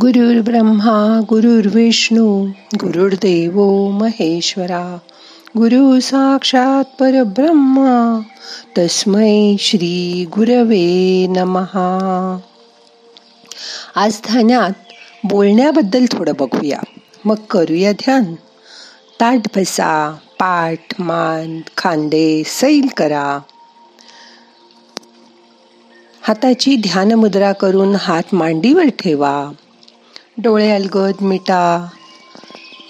गुरुर् ब्रह्मा गुरुर्विष्णू गुरुर्देव महेश्वरा गुरु साक्षात परब्रह्मा तस्मै श्री गुरवे नमहा आज ध्यानात बोलण्याबद्दल थोडं बघूया. मग करूया ध्यान. ताट बसा पाठ मान खांदे सैल करा. हाताची ध्यानमुद्रा करून हात मांडीवर ठेवा. डोळे अलगद मिटा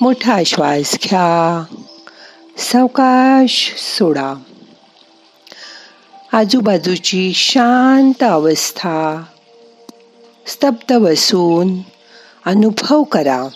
मोठा श्वास घ्या सावकाश सोडा. आजूबाजूची शांत अवस्था स्तब्ध बसून अनुभव करा.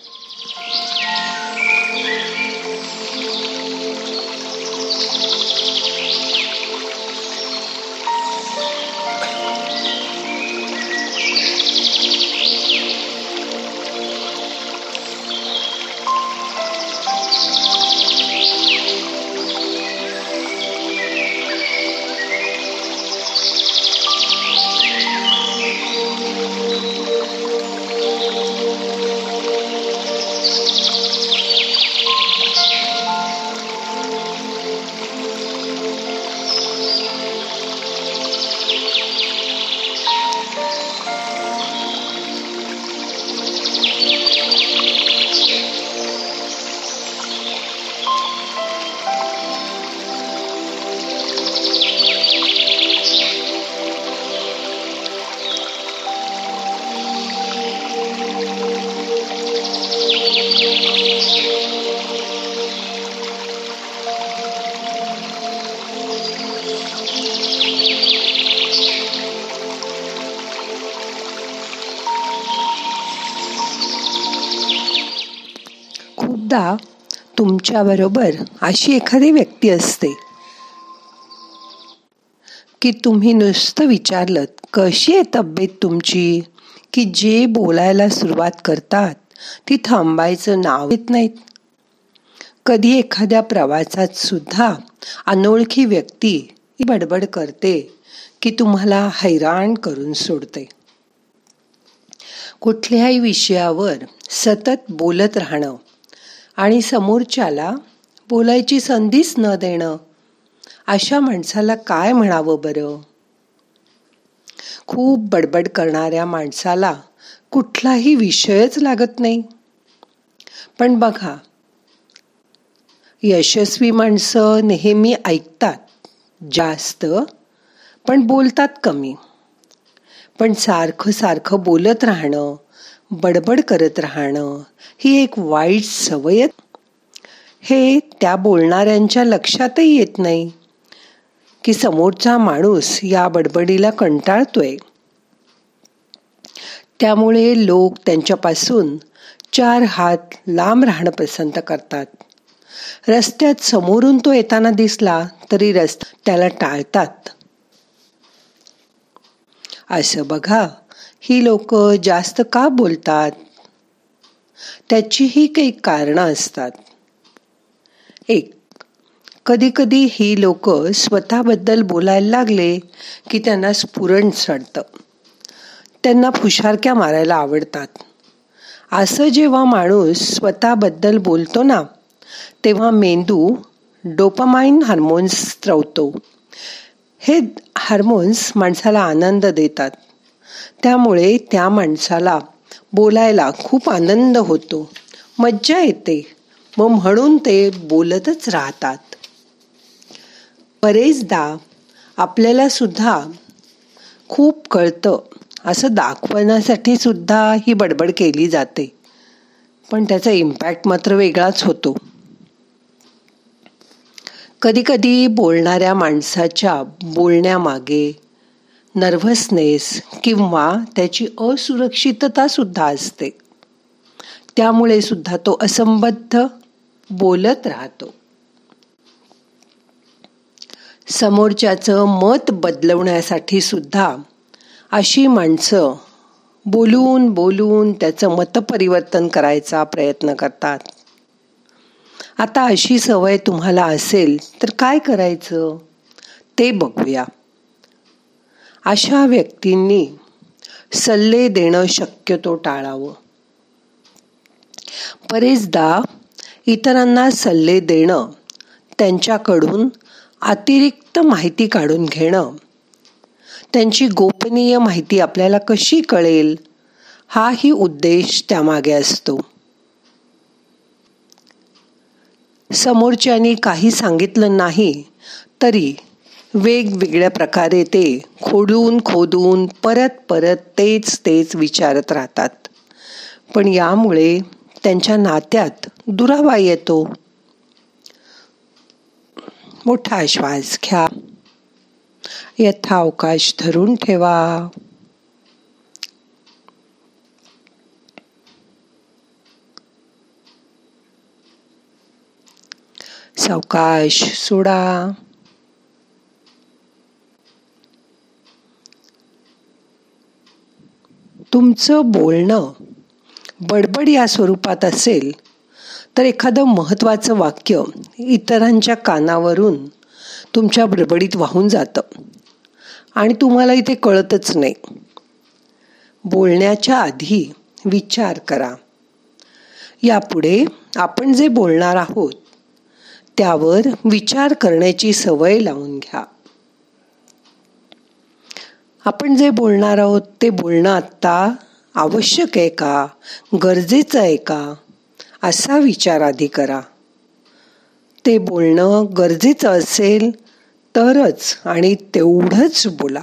खूपदा तुमच्याबरोबर अशी एखादी व्यक्ती असते की तुम्ही नुसतं विचारलं कशी आहे तब्येत तुमची? की जे बोलायला सुरुवात करतात ती थांबायचं नाव येत नाहीत. कधी एखाद्या प्रवासात सुद्धा अनोळखी व्यक्ती बडबड करते की तुम्हाला हैराण करून सोडते. कुठल्याही विषयावर सतत बोलत राहणं आणि समोरच्याला बोलायची संधीच न देणं अशा माणसाला काय म्हणावं बरं? खूप बडबड करणाऱ्या माणसाला कुठलाही विषयच लागत नाही. पण बघा यशस्वी माणसं नेहमी ऐकतात जास्त पण बोलतात कमी. पण सारखं सारखं बोलत राहणं बडबड करत राहणं ही एक वाईट सवय हे त्या बोलणाऱ्यांच्या लक्षातही येत नाही की समोरचा माणूस या बडबडीला कंटाळतोय. त्यामुळे लोक त्यांच्यापासून चार हात लांब राहणं पसंत करतात. रस्त्यात समोरून तो येताना दिसला तरी रस्त त्याला टाळतात. असं बघा ही लोक जास्त का बोलतात? त्याचीही काही कारणं असतात. एक कधी कधी ही लोक स्वतःबद्दल बोलायला लागले की त्यांना स्फुरण चढतं. त्यांना फुशारक्या मारायला आवडतात. असं जेव्हा माणूस स्वतःबद्दल बोलतो ना तेव्हा मेंदू डोपामाइन हार्मोन्स स्त्रवतो हे हार्मोन्स माणसाला आनंद देतात. त्यामुळे त्या माणसाला बोलायला खूप आनंद होतो. मज्जा येते मग म्हणून ते बोलतच राहतात. बरेचदा आपल्याला सुद्धा खूप कळतं असं दाखवण्यासाठी सुद्धा ही बडबड केली जाते. पण त्याचा इम्पॅक्ट मात्र वेगळाच होतो. कधीकधी बोलणाऱ्या माणसाच्या बोलण्यामागे नर्व्हसनेस किंवा त्याची असुरक्षितता सुद्धा असते. त्यामुळे सुद्धा तो असंबद्ध बोलत राहतो. समोरच्याचं मत बदलवण्यासाठी सुद्धा अशी माणसं बोलून बोलून त्याचं मतपरिवर्तन करायचा प्रयत्न करतात. आता अशी सवय तुम्हाला असेल तर काय करायचं? ते बघूया. अशा व्यक्तींनी सल्ले देणं शक्यतो टाळावं. बरेचदा इतरांना सल्ले देणं त्यांच्याकडून अतिरिक्त माहिती काढून घेणं त्यांची गोपनीय माहिती आपल्याला कशी कळेल? हाही उद्देश त्यामागे असतो. समोरच्यानी काही सांगितलं नाही तरी वेगवेगळ्या प्रकारे ते खोडून खोदून परत परत तेच तेच विचारत राहतात. पण यामुळे त्यांच्या नात्यात दुरावा येतो. मोठा श्वास घ्या. यथावकाश धरून ठेवा. सावकाश सोडा. तुमचं बोलणं बडबड या स्वरूपात असेल तर एखादं महत्वाचं वाक्य इतरांच्या कानावरून तुमच्या बडबडीत वाहून जातं. आणि तुम्हाला इथे कळतच नाही. बोलण्याच्या आधी विचार करा. यापुढे आपण जे बोलणार आहोत त्यावर विचार करण्याची सवय लावून घ्या. आपण जे बोलणार आहोत ते बोलणं आत्ता आवश्यक आहे का? गरजेचं आहे का? असा विचार आधी करा. ते बोलणं गरजेचं असेल तरच आणि तेवढंच बोला.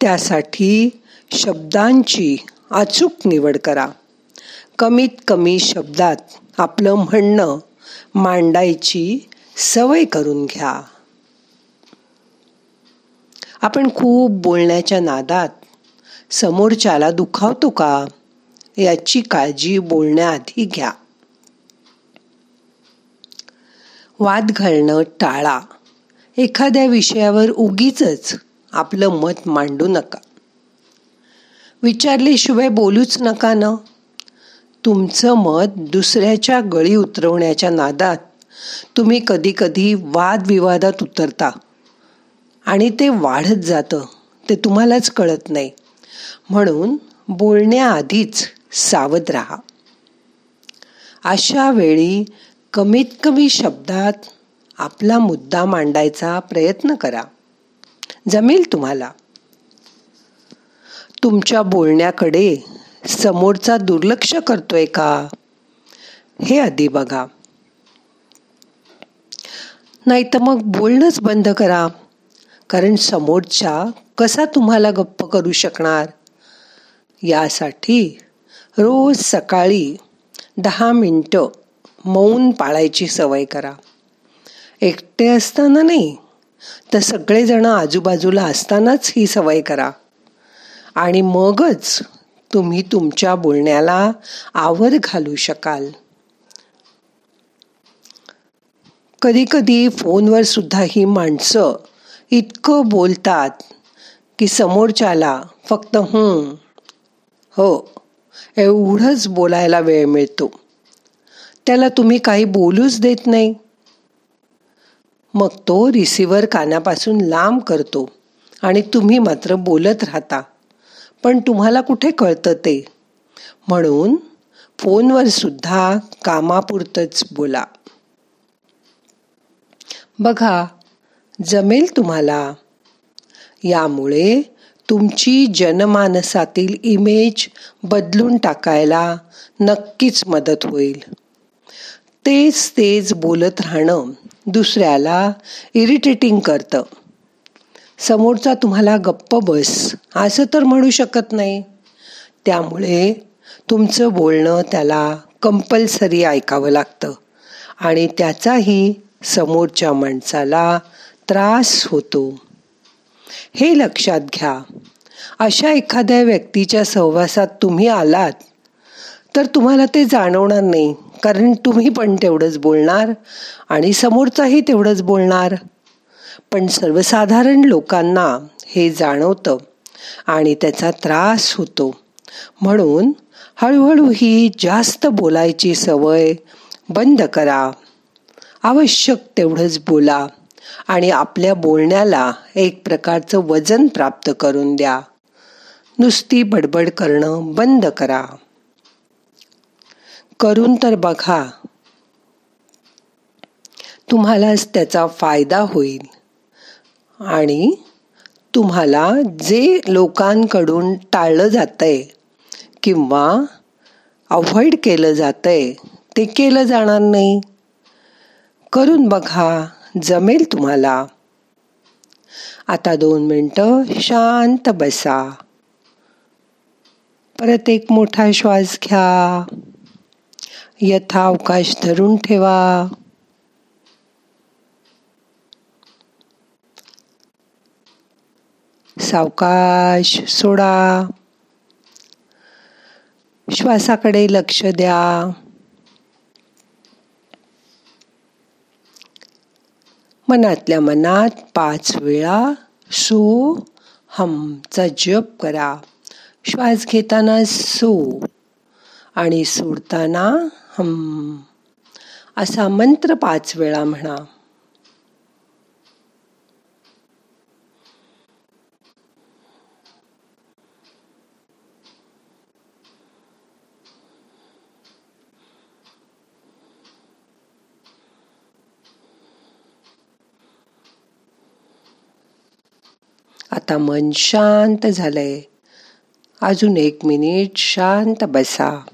त्यासाठी शब्दांची अचूक निवड करा. कमीत कमी शब्दात आपलं म्हणणं मांडायची सवय करून घ्या. आपण खूप बोलण्याच्या नादात समोरच्याला दुखावतो का? याची काळजी बोलण्याआधी घ्या. वाद घालणं टाळा. एखाद्या विषयावर उगीच आपलं मत मांडू नका. विचारल्याशिवाय बोलूच नका ना. तुमचं मत दुसऱ्याच्या गळी उतरवण्याच्या नादात तुम्ही कधी कधी वादविवादात उतरता. आणि ते वाढत जातं ते तुम्हालाच कळत नाही. म्हणून बोलण्याआधीच सावध राहा. अशा वेळी कमीत कमी शब्दात आपला मुद्दा मांडायचा प्रयत्न करा. जमेल तुम्हाला. तुमच्या बोलण्याकडे समोरचा दुर्लक्ष करतोय का? हे आधी बघा. नाही तर मग बोलणंच बंद करा. कारण समोरच्या कसा तुम्हाला गप्प करू शकणार? यासाठी रोज सकाळी दहा मिनटं मौन पाळायची सवय करा. एकटे असताना नाही तर सगळेजण आजूबाजूला असतानाच ही सवय करा. आणि मगच तुम्ही तुमच्या बोलण्याला आवर घालू शकाल. कधी कधी फोनवर सुद्धा ही माणसं इतकं बोलतात की समोरच्याला फक्त हं हो एवढंच बोलायला वेळ मिळतो. त्याला तुम्ही काही बोलूच देत नाही. मग तो रिसिव्हर कानापासून लांब करतो आणि तुम्ही मात्र बोलत राहता. पण तुम्हाला कुठे कळतं ते? म्हणून फोनवर सुद्धा कामापुरतच बोला. बघा जमेल तुम्हाला. यामुळे तुमची जनमानसातील इमेज बदलून टाकायला नक्कीच मदत होईल. तेच तेच बोलत राहणं दुसऱ्याला इरिटेटिंग करतं. समोरचा तुम्हाला गप्प बस असं तर म्हणू शकत नाही. त्यामुळे तुमचं बोलणं त्याला कंपल्सरी ऐकावं लागतं आणि त्याचाही समोरच्या माणसाला त्रास होतो. हे लक्षात घ्या अशा एखाद्या व्यक्तीच्या सहवासात तुम्ही आलात तर तुम्हाला ते जाणवणार नाही कारण तुम्ही पण तेवढंच बोलणार आणि समोरचाही तेवढंच बोलणार. पण सर्वसाधारण लोकांना हे जाणवतं आणि त्याचा त्रास होतो. म्हणून हळूहळू ही जास्त बोलायची सवय बंद करा. आवश्यक तेवढंच बोला आणि आपल्या बोलण्याला एक प्रकारचं वजन प्राप्त करून द्या. नुसती बडबड करणं बंद करा. करून तर बघा. तुम्हालाच त्याचा फायदा होईल. आणि तुम्हाला जे लोकांकडून टाळलं जातंय किंवा अवॉइड केलं जातंय ते केलं जाणार नाही. करून बघा जमेल तुम्हाला. आता दोन मिनटं शांत बसा. परत एक मोठा श्वास घ्या. यथावकाश धरून ठेवा. सावकाश सोडा. श्वासाकडे लक्ष द्या. मनातल्या मनात पाच वेळा सो हमचा जप करा. श्वास घेताना सो आणि सोडताना हम असा मंत्र पाच वेळा म्हणा. आता मन शांत झालंय. अजून एक मिनिट शांत बसा.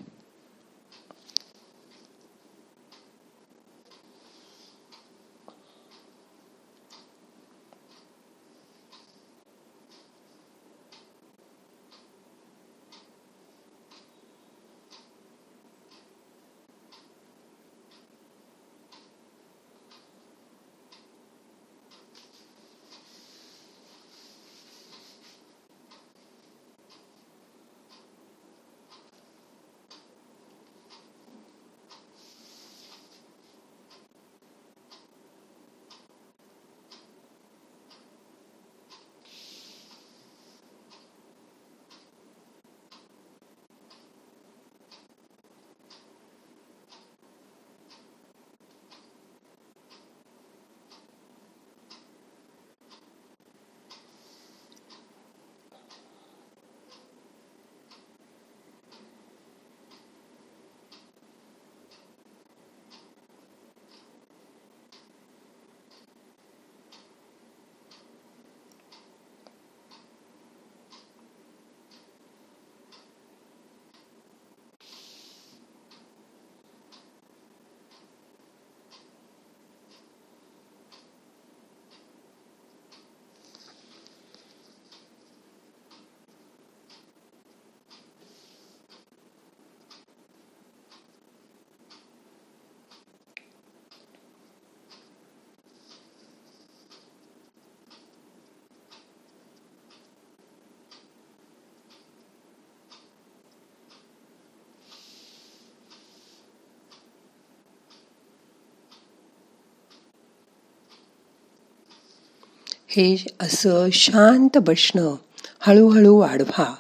हे असं शांत बसणं हळूहळू वाढवा.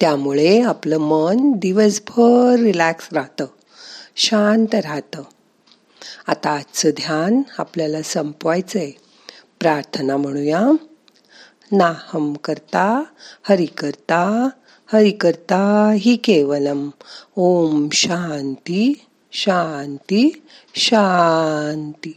त्यामुळे आपलं मन दिवसभर रिलॅक्स राहतं शांत राहतं. आता आजचं ध्यान आपल्याला संपवायचंय. प्रार्थना म्हणूया. नाहम करता हरि करता हरि करता ही केवलम. ओम शांती शांती शांती.